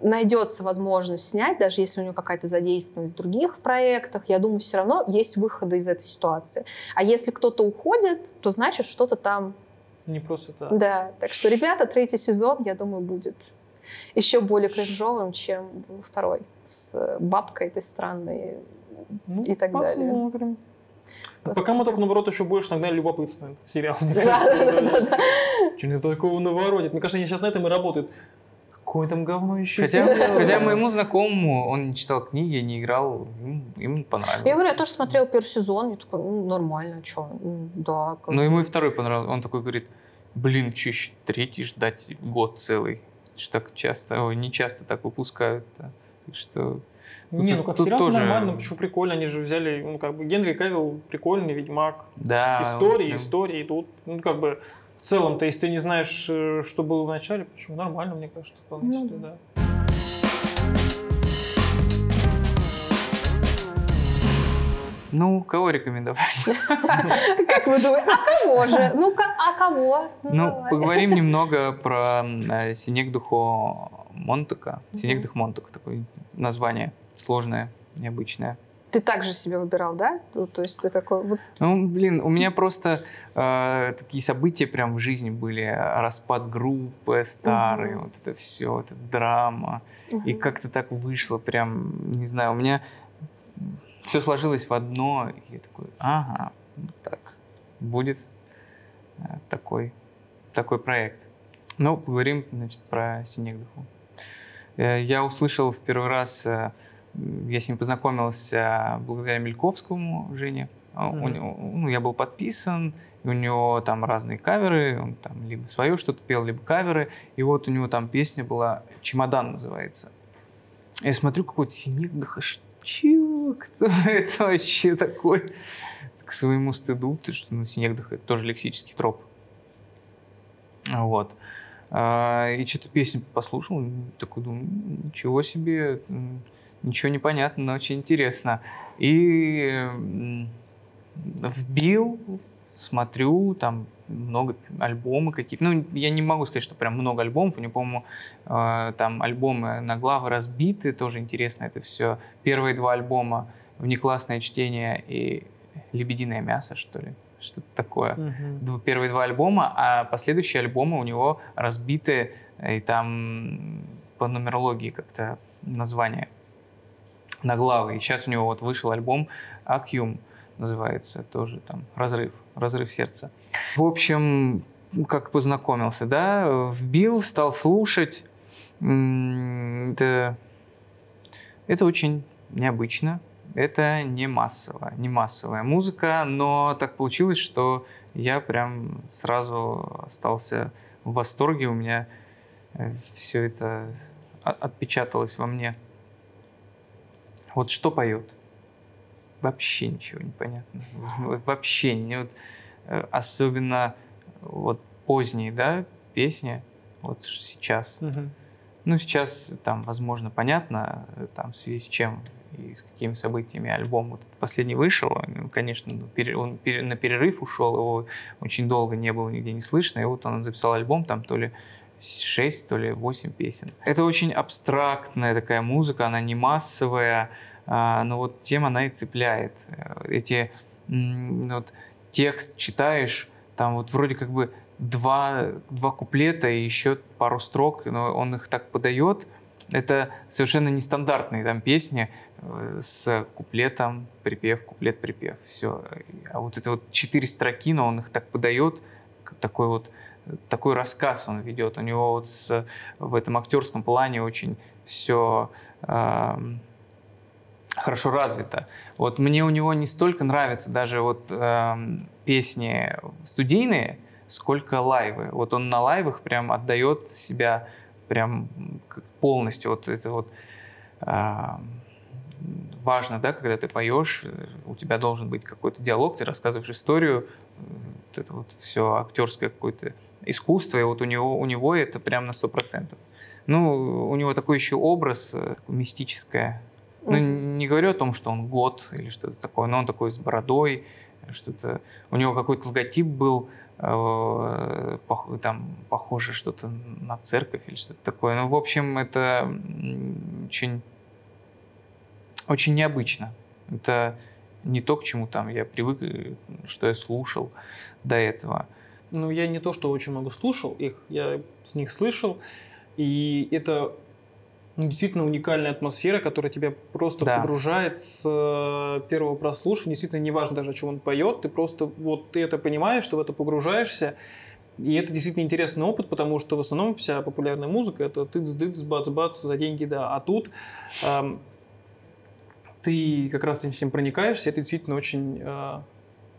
найдется возможность снять, даже если у него какая-то задействованность в других проектах, я думаю, все равно есть выходы из этой ситуации. А если кто-то уходит, то значит что-то там... Не просто так. Да, так что, ребята, третий сезон, я думаю, будет еще более кринжовым, чем был второй с бабкой этой странной. Ну, и так далее. посмотрим. Пока Посмотрим. мы только, наоборот, еще больше нагнали любопытство на этот сериал. Что-нибудь такого наворотит. Мне кажется, они сейчас на этом и работают. Какое там говно еще Хотя, хотя моему знакомому, он не читал книги, не играл, ему, понравилось. Я говорю, я тоже смотрела первый сезон, я такой, ну, нормально, что, да. как Но бы. ему и второй понравился. Он такой говорит, блин, что еще третий ждать год целый? Что так часто, ой, не часто так выпускают. да. Так что Не, ну Тут- как тут сериал тоже- нормально, почему прикольно, они же взяли, ну как бы Генри Кавилл прикольный Ведьмак, да. истории, прям- истории, и тут, ну как бы в целом-то, если ты не знаешь, э, что было в начале, почему нормально, мне кажется, вполне Ну себе, да. Ну, кого рекомендовать? Как вы думаете, а кого же? Ну-ка, а кого? Ну, давай. поговорим немного про э, Синегдухо Монтака. Мгм. Синегдух Монтак, такое название сложное, необычное. Ты также себе выбирал, да? Ну, то есть ты такой, вот, Ну, блин, у меня просто э, такие события прям в жизни были. Распад группы старые, Мгм. вот это все, вот эта драма. И мгм. как-то так вышло, прям, не знаю, у меня все сложилось в одно, и я такой, ага, вот так, будет э, такой, такой проект. Ну, поговорим, значит, про Синегдуху. Э, Я услышал в первый раз, э, я с ним познакомился благодаря Мельковскому Жене. А у него- ну, я был подписан, и у него там разные каверы, он там либо свое что-то пел, либо каверы. И вот у него там песня была «Чемодан» называется. Я смотрю, какой-то Синегдуха, чего? Кто это вообще такой? К своему стыду, ты что, ну, Синегдуха это тоже лексический троп. Вот. А, И что-то песню послушал, такой думаю, «М, ничего себе, ничего не понятно, но очень интересно. И вбил, смотрю, там много альбомы какие-то. Ну, я не могу сказать, что прям много альбомов. У него, по-моему, э, там альбомы на главы разбиты, тоже интересно это все. Первые два альбома «Внеклассное чтение» и «Лебединое мясо», что ли. Что-то такое дв- первые два альбома, а последующие альбомы у него разбиты, и там по нумерологии как-то название на главы. И сейчас у него вот вышел альбом «Акюм», называется тоже там «Разрыв», «Разрыв сердца». В общем, как познакомился, да, вбил, стал слушать. Это, это очень необычно. Это не массовая, не массовая музыка, но так получилось, что я прям сразу остался в восторге. У меня все это отпечаталось во мне. Вот что поет? Вообще ничего не понятно. Вообще не вот, э, особенно вот поздние, да, песни, вот сейчас. Ну, сейчас там, возможно, понятно, э, там, в связи с чем и с какими событиями альбом вот последний вышел. Он, Конечно, ну, он на перерыв ушел, его очень долго не было нигде не слышно, и вот он записал альбом, там то ли 6, то ли 8 песен. Это очень абстрактная такая музыка, она не массовая, но вот тем она и цепляет. Э, эти вот текст читаешь, там вот вроде как бы два, два куплета и еще пару строк, но он их так подает. Это совершенно нестандартные там песни э, с куплетом, припев, куплет, припев. Все. А вот это вот четыре строки, но он их так подает, такой вот такой рассказ он ведет. У него вот с, в этом актерском плане очень все э, хорошо развито. Вот мне у него не столько нравятся даже вот э, песни студийные, сколько лайвы. Вот он на лайвах прям отдает себя прям полностью. Вот это вот э, важно, да, когда ты поешь, у тебя должен быть какой-то диалог, ты рассказываешь историю, вот это вот все актерское какое-то искусство, и вот у него, у него это прям на сто процентов. Ну, у него такой еще образ э, мистическое. Ну, не говорю о том, что он год или что-то такое, но он такой с бородой, что-то... У него какой-то логотип был, э, пох, там, похоже что-то на церковь или что-то такое. Ну, в общем, это очень, очень необычно. Это не то, к чему там я привык, э, что я слушал до этого. Ну, я не то, что очень много слушал их, я с них слышал, и это действительно уникальная атмосфера, которая тебя просто да. погружает с э, первого прослушивания. Действительно, неважно даже, о чем он поет, ты просто вот ты это понимаешь, ты в это погружаешься. И это действительно интересный опыт, потому что в основном вся популярная музыка это тыц-дыц, бац-бац за деньги, да. А тут эм, ты как раз этим всем проникаешься, это действительно очень э,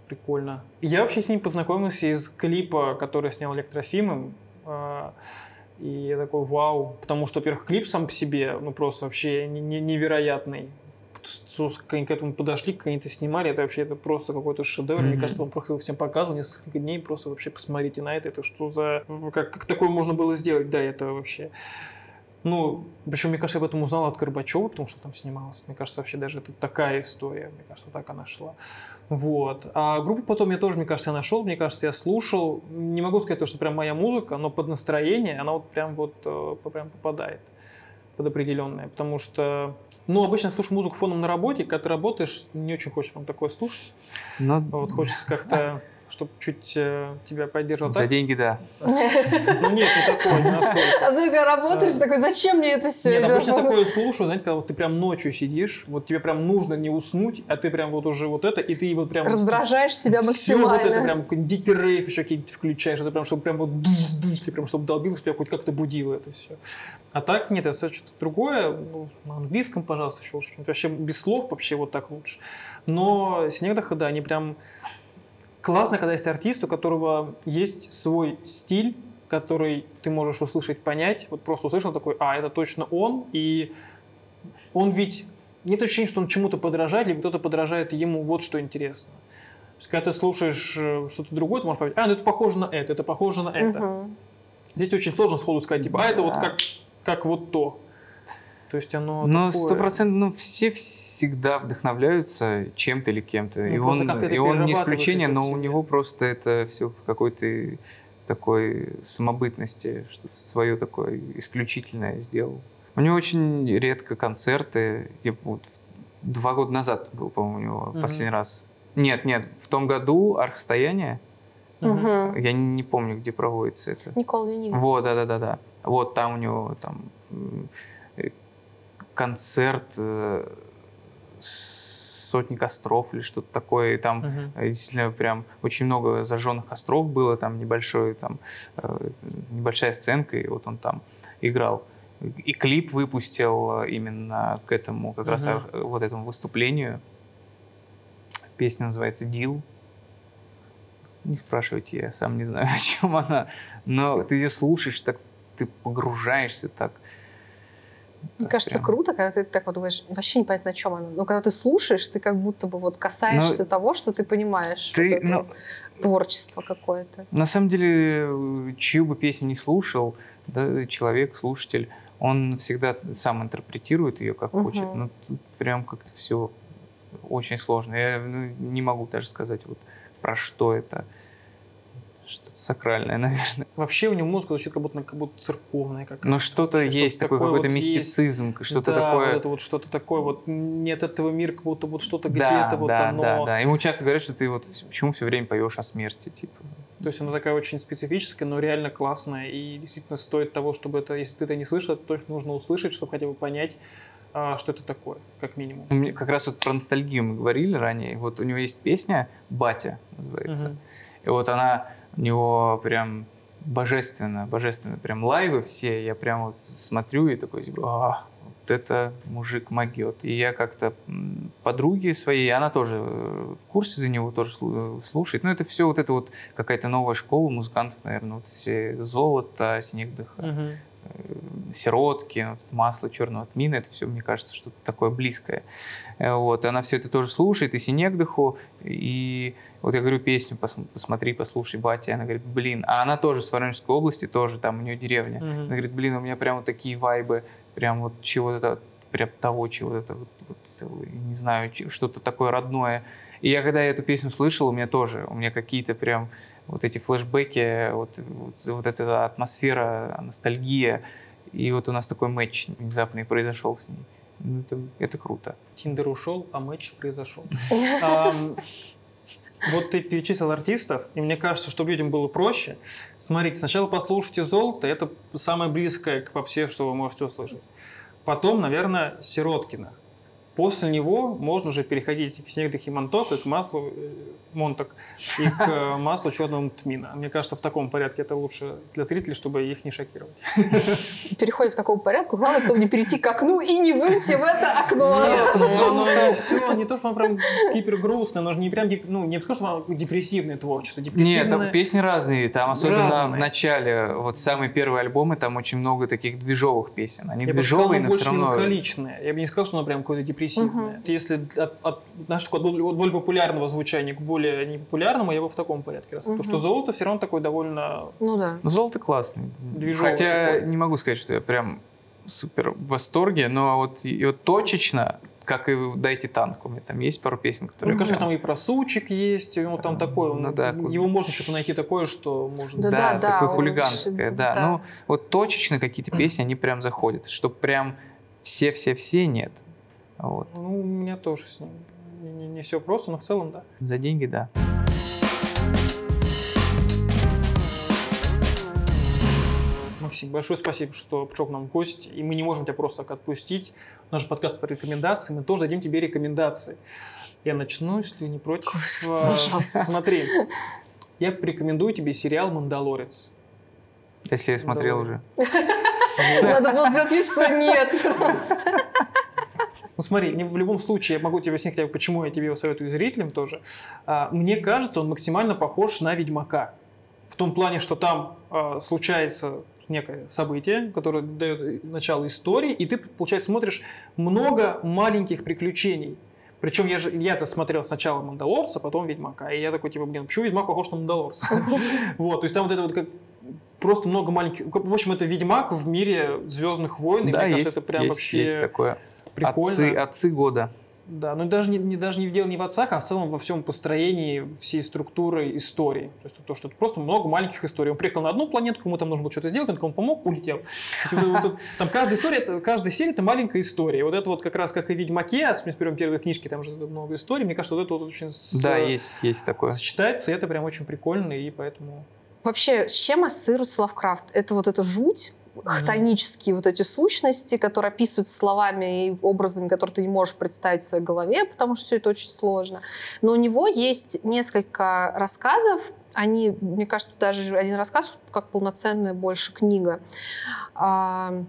прикольно. Я вообще с ним познакомился из клипа, который снял Электросимом. А, и я такой, вау. Потому что, во-первых, клип сам по себе, ну, просто вообще невероятный. К этому подошли, как они это снимали, это вообще это просто какой-то шедевр. Mm-hmm. Мне кажется, он просто всем показывал несколько дней. Просто вообще посмотрите на это. Это что за... Как, как такое можно было сделать? Да, это вообще... Ну, причем, мне кажется, я об этом узнал от Горбачева, потому что там снималась. Мне кажется, вообще даже это такая история. Мне кажется, так она шла. Вот. А группу потом я тоже, мне кажется, я нашел, мне кажется, я слушал. Не могу сказать, что прям моя музыка, но под настроение она вот прям вот э, прям попадает под определенное. Потому что ну, обычно слушаю музыку фоном на работе, когда ты работаешь, не очень хочется вам такое слушать. Но... Вот хочется как-то чтобы чуть э, тебя поддерживал. За так? деньги, да. Ну нет, не такое, не настолько. А ты работаешь, такой, зачем мне это все? Нет, обычно такое слушаю, знаете, когда вот ты прям ночью сидишь, вот тебе прям нужно не уснуть, а ты прям вот уже вот это, и ты вот прям... Раздражаешь себя максимально. Все вот это прям дикий рейв еще какие-нибудь включаешь, это прям, чтобы прям вот ты прям, чтобы долбил, тебя хоть как-то будило это все. А так нет, это что-то другое, ну, на английском, пожалуйста, еще вообще без слов вообще вот так лучше. Но Снегдаха, да, они прям классно, когда есть артист, у которого есть свой стиль, который ты можешь услышать, понять. Вот просто услышал такой, а, это точно он, и он ведь... Нет ощущения, что он чему-то подражает, либо кто-то подражает ему, вот что интересно. То есть, когда ты слушаешь э, что-то другое, ты можешь сказать, а, ну это похоже на это, это похоже на это. Угу. Здесь очень сложно сходу сказать, типа, а, это да. вот как, как вот то. То есть оно Ну, сто процентов, ну, все всегда вдохновляются чем-то или кем-то. Ну, и он, и он не исключение, но у него просто это все в какой-то такой самобытности, что-то свое такое исключительное сделал. У него очень редко концерты. Я вот два года назад был, по-моему, у него угу. последний раз. Нет, нет, в том году архстояние. Угу. Я не помню, где проводится это. Никол Ленивец. Вот, да, да, да, да. Вот там у него там концерт э, сотни костров или что-то такое. И там угу. действительно прям очень много зажженных костров было, там небольшой, там э, небольшая сценка, и вот он там играл. И клип выпустил именно к этому, как угу. раз вот этому выступлению. Песня называется «Дил». Не спрашивайте, я сам не знаю, о чем она. Но ты ее слушаешь, так ты погружаешься так мне кажется, прям. круто, когда ты так вот думаешь, вообще непонятно, о чем оно. Но когда ты слушаешь, ты как будто бы вот касаешься Но ну, того, что ты понимаешь. Ты, вот это ну, творчество какое-то. На самом деле, чью бы песню не слушал, да, человек, слушатель, он всегда сам интерпретирует ее как угу. хочет. Ну, тут прям как-то все очень сложно. Я ну, не могу даже сказать, вот про что это. Что-то сакральное, наверное. Вообще у него музыка звучит как будто, как будто церковная какая-то. Но что-то Что-то есть, такой такое какой-то вот мистицизм, что-то да, такое. вот это вот что-то такое, вот нет этого мира, как будто вот что-то Да, где-то вот да, оно. да, да. Ему часто говорят, что ты вот почему все время поешь о смерти, типа. То есть она такая очень специфическая, но реально классная и действительно стоит того, чтобы это, если ты это не слышал, это точно нужно услышать, чтобы хотя бы понять, а, что это такое, как минимум. Меня Как раз вот про ностальгию мы говорили ранее. Вот у него есть песня «Батя» называется. Мгм. И вот она у него прям божественно, божественно. Прям лайвы все, я прям вот смотрю и такой, типа, «А, вот это мужик могет. И я как-то подруги своей, она тоже э, в курсе за него, тоже слу- слушает. Ну, это все вот это вот какая-то новая школа музыкантов, наверное. Вот все золото, снег дыха, Мгм. Сиротки, вот масло черного тмина, это все, мне кажется, что-то такое близкое. Э, Вот, она все это тоже слушает, и Синегдыху, и вот я говорю песню, пос- посмотри, послушай, батя, и она говорит, блин, а она тоже с Воронежской области, тоже там у нее деревня. Мгм. Она говорит, блин, у меня прям вот такие вайбы, прям вот чего-то, прям того, чего-то, вот, вот, э, не знаю, что-то такое родное. И я когда эту песню слышал, у меня тоже, у меня какие-то прям вот эти флешбеки, вот, вот, вот эта атмосфера, ностальгия, и вот у нас такой матч внезапный произошел с ней. Ну, Это, это круто. Тиндер ушел, а матч произошел. Вот ты перечислил артистов, и мне кажется, чтобы людям было проще. Смотрите, сначала послушайте «Золото», это самое близкое к попсе, что вы можете услышать. Потом, наверное, Сироткина. После него можно уже переходить к «Снегдых и Монток», и к маслу э, Монток, и к э, маслу черного тмина. Мне кажется, в таком порядке это лучше для зрителей, чтобы их не шокировать. Переходим к такому порядку. Главное, потом не перейти к окну и не выйти в это окно. Золото все, не то, что оно прям гипергрустное, оно же не прям, ну, не то, что депрессивное творчество. Нет, там песни разные, там особенно в начале, вот самые первые альбомы, там очень много таких движовых песен. Они движовые, но все равно... Я бы не сказал, что оно прям какое-то депрессивное. Если от, от, знаешь, такого более, от более популярного звучания к более непопулярному, я бы в таком порядке. раз. Потому Мгм. что золото все равно такое довольно... Ну да. Золото классный. Движовый Хотя такой. не могу сказать, что я прям супер в восторге, но вот, и вот точечно, как и «Дайте танк», у меня там есть пару песен, которые... Мне кажется, там и про сучек есть, и ну, там такое. Ну да, куда- его можно что-то найти такое, что может... Да, Да, да, да, такое он хулиганское, всё- да. да. Ну, вот точечно какие-то песни, они прям заходят, что прям все-все-все нет. Вот. Ну, у меня тоже с ним не, все просто, но в целом, да. За деньги, да. Максим, большое спасибо, что пришел к нам в гости. И мы не можем тебя просто так отпустить. Наш подкаст по рекомендации. Мы тоже дадим тебе рекомендации. Я начну, если не против. А, пожалуйста. Смотри, я порекомендую тебе сериал «Мандалорец». Если я смотрел уже. Надо было сделать вид, что нет. просто. Ну смотри, не- в любом случае, я могу тебе объяснить, хотя почему я тебе его советую зрителям тоже. А, Мне кажется, он максимально похож на «Ведьмака». В том плане, что там а, случается некое событие, которое дает начало истории, и ты, получается, смотришь много маленьких приключений. Причем я же, я-то смотрел сначала «Мандалорца», потом «Ведьмака». И я такой, типа, блин, почему «Ведьмак» похож на «Мандалорца»? Вот, то есть там вот это вот как просто много маленьких... В общем, это «Ведьмак» в мире «Звездных войн». Да, мне есть, кажется, это прям вообще есть такое. Прикольно. Отцы, отцы года. Да, но даже не, не- даже не в дело не в отцах, а в целом во всем построении всей структуры истории. То есть то, что это просто много маленьких историй. Он приехал на одну планетку, ему там нужно было что-то сделать, он кому помог, улетел. Вот вот, там каждая история, это- каждая серия это маленькая история. Вот это вот как раз как и Ведьмаке, особенно в первой первой книжке, там же много историй. Мне кажется, вот это вот очень с- Да, есть, есть такое. сочетается, и это прям очень прикольно, и поэтому... Вообще, с чем ассоциируется Лавкрафт? Это вот эта жуть, хтонические вот эти сущности, которые описываются словами и образами, которые ты не можешь представить в своей голове, потому что все это очень сложно. Но у него есть несколько рассказов, они, мне кажется, даже один рассказ как полноценная больше книга. А,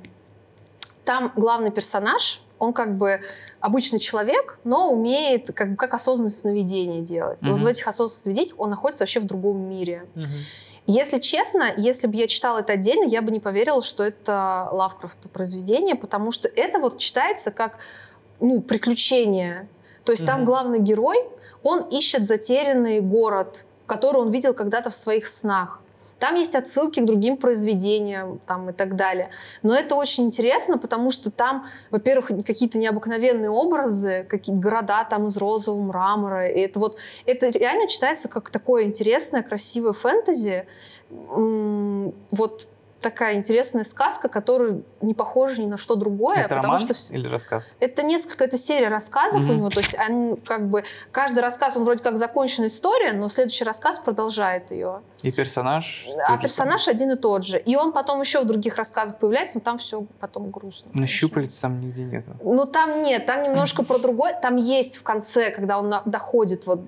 Там главный персонаж, он как бы обычный человек, но умеет как, как осознанное сновидение делать. И Вот в этих осознанных сновидениях он находится вообще в другом мире. Если честно, если бы я читала это отдельно, я бы не поверила, что это Лавкрафта произведение, потому что это вот читается как ну, приключение. То есть там Мгм. главный герой, он ищет затерянный город, который он видел когда-то в своих снах. Там есть отсылки к другим произведениям там, и так далее. Но это очень интересно, потому что там, во-первых, какие-то необыкновенные образы, какие-то города там из розового мрамора. И это вот, это реально читается как такое интересное, красивое фэнтези. Вот такая интересная сказка, которая не похожа ни на что другое, Это потому роман что или рассказ? это несколько, это серия рассказов у Мгм. него, то есть он как бы каждый рассказ, он вроде как законченная история, но следующий рассказ продолжает ее. И персонаж? А персонаж один и тот же. И он потом еще в других рассказах появляется, но там все потом грустно. самый? Но конечно. щупалец там нигде нету. Ну там нет, там немножко про другое. Там есть в конце, когда он доходит вот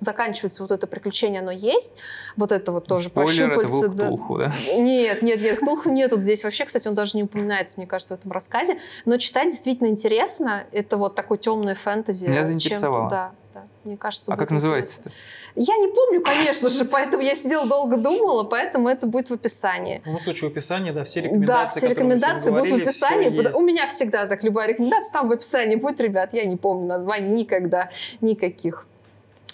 заканчивается вот это приключение, оно есть. Вот это вот тоже Спойлер, это щупальца, был да. Ктулху, да? Нет, нет, нет, Ктулху нету здесь вообще, кстати, он даже не упоминается, мне кажется, в этом рассказе. Но читать действительно интересно. Это вот такой темный фэнтези. Меня чем-то, заинтересовало. Да, да. Мне кажется, А будет как называется-то? интересно. Я не помню, конечно же, поэтому я сидела долго думала, поэтому это будет в описании. Ну, в случае в описании, да, все рекомендации, Да, все рекомендации будут в говорили, описании. Пода- есть. У меня всегда так, любая рекомендация там в описании будет, ребят. Я не помню названий никогда, никаких.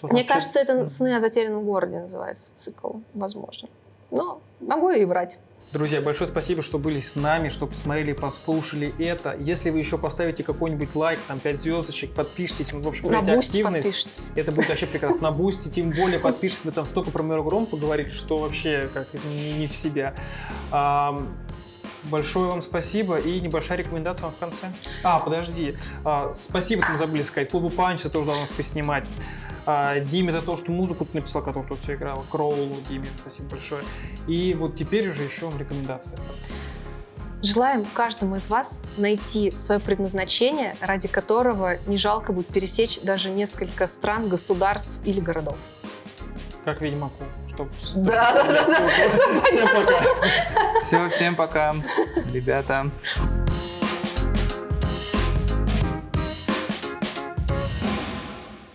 Мне Вообще, кажется, это. «Сны о затерянном городе» называется цикл, возможно. Но могу и врать. Друзья, большое спасибо, что были с нами, что посмотрели, послушали это. Если вы еще поставите какой-нибудь лайк, там 5 звездочек, подпишитесь, ну, в общем, На активность. подпишитесь. Это будет вообще прекрасно. На бусте, тем более подпишитесь, вы там столько про мою громку говорите, что вообще как не, не в себя. Большое вам спасибо и небольшая рекомендация вам в конце. А, подожди. А, спасибо, мы забыли сказать. Клубу Панч за то, что дал нас поснимать. А, Диме за то, что музыку ты написал, которую тут все играла. Кроулу, Диме, спасибо большое. И вот теперь уже еще вам рекомендация. Желаем каждому из вас найти свое предназначение, ради которого не жалко будет пересечь даже несколько стран, государств или городов. Как Ведьмаку. Чтоб... Да, да, да, да. Всем пока. Все, всем пока, ребята.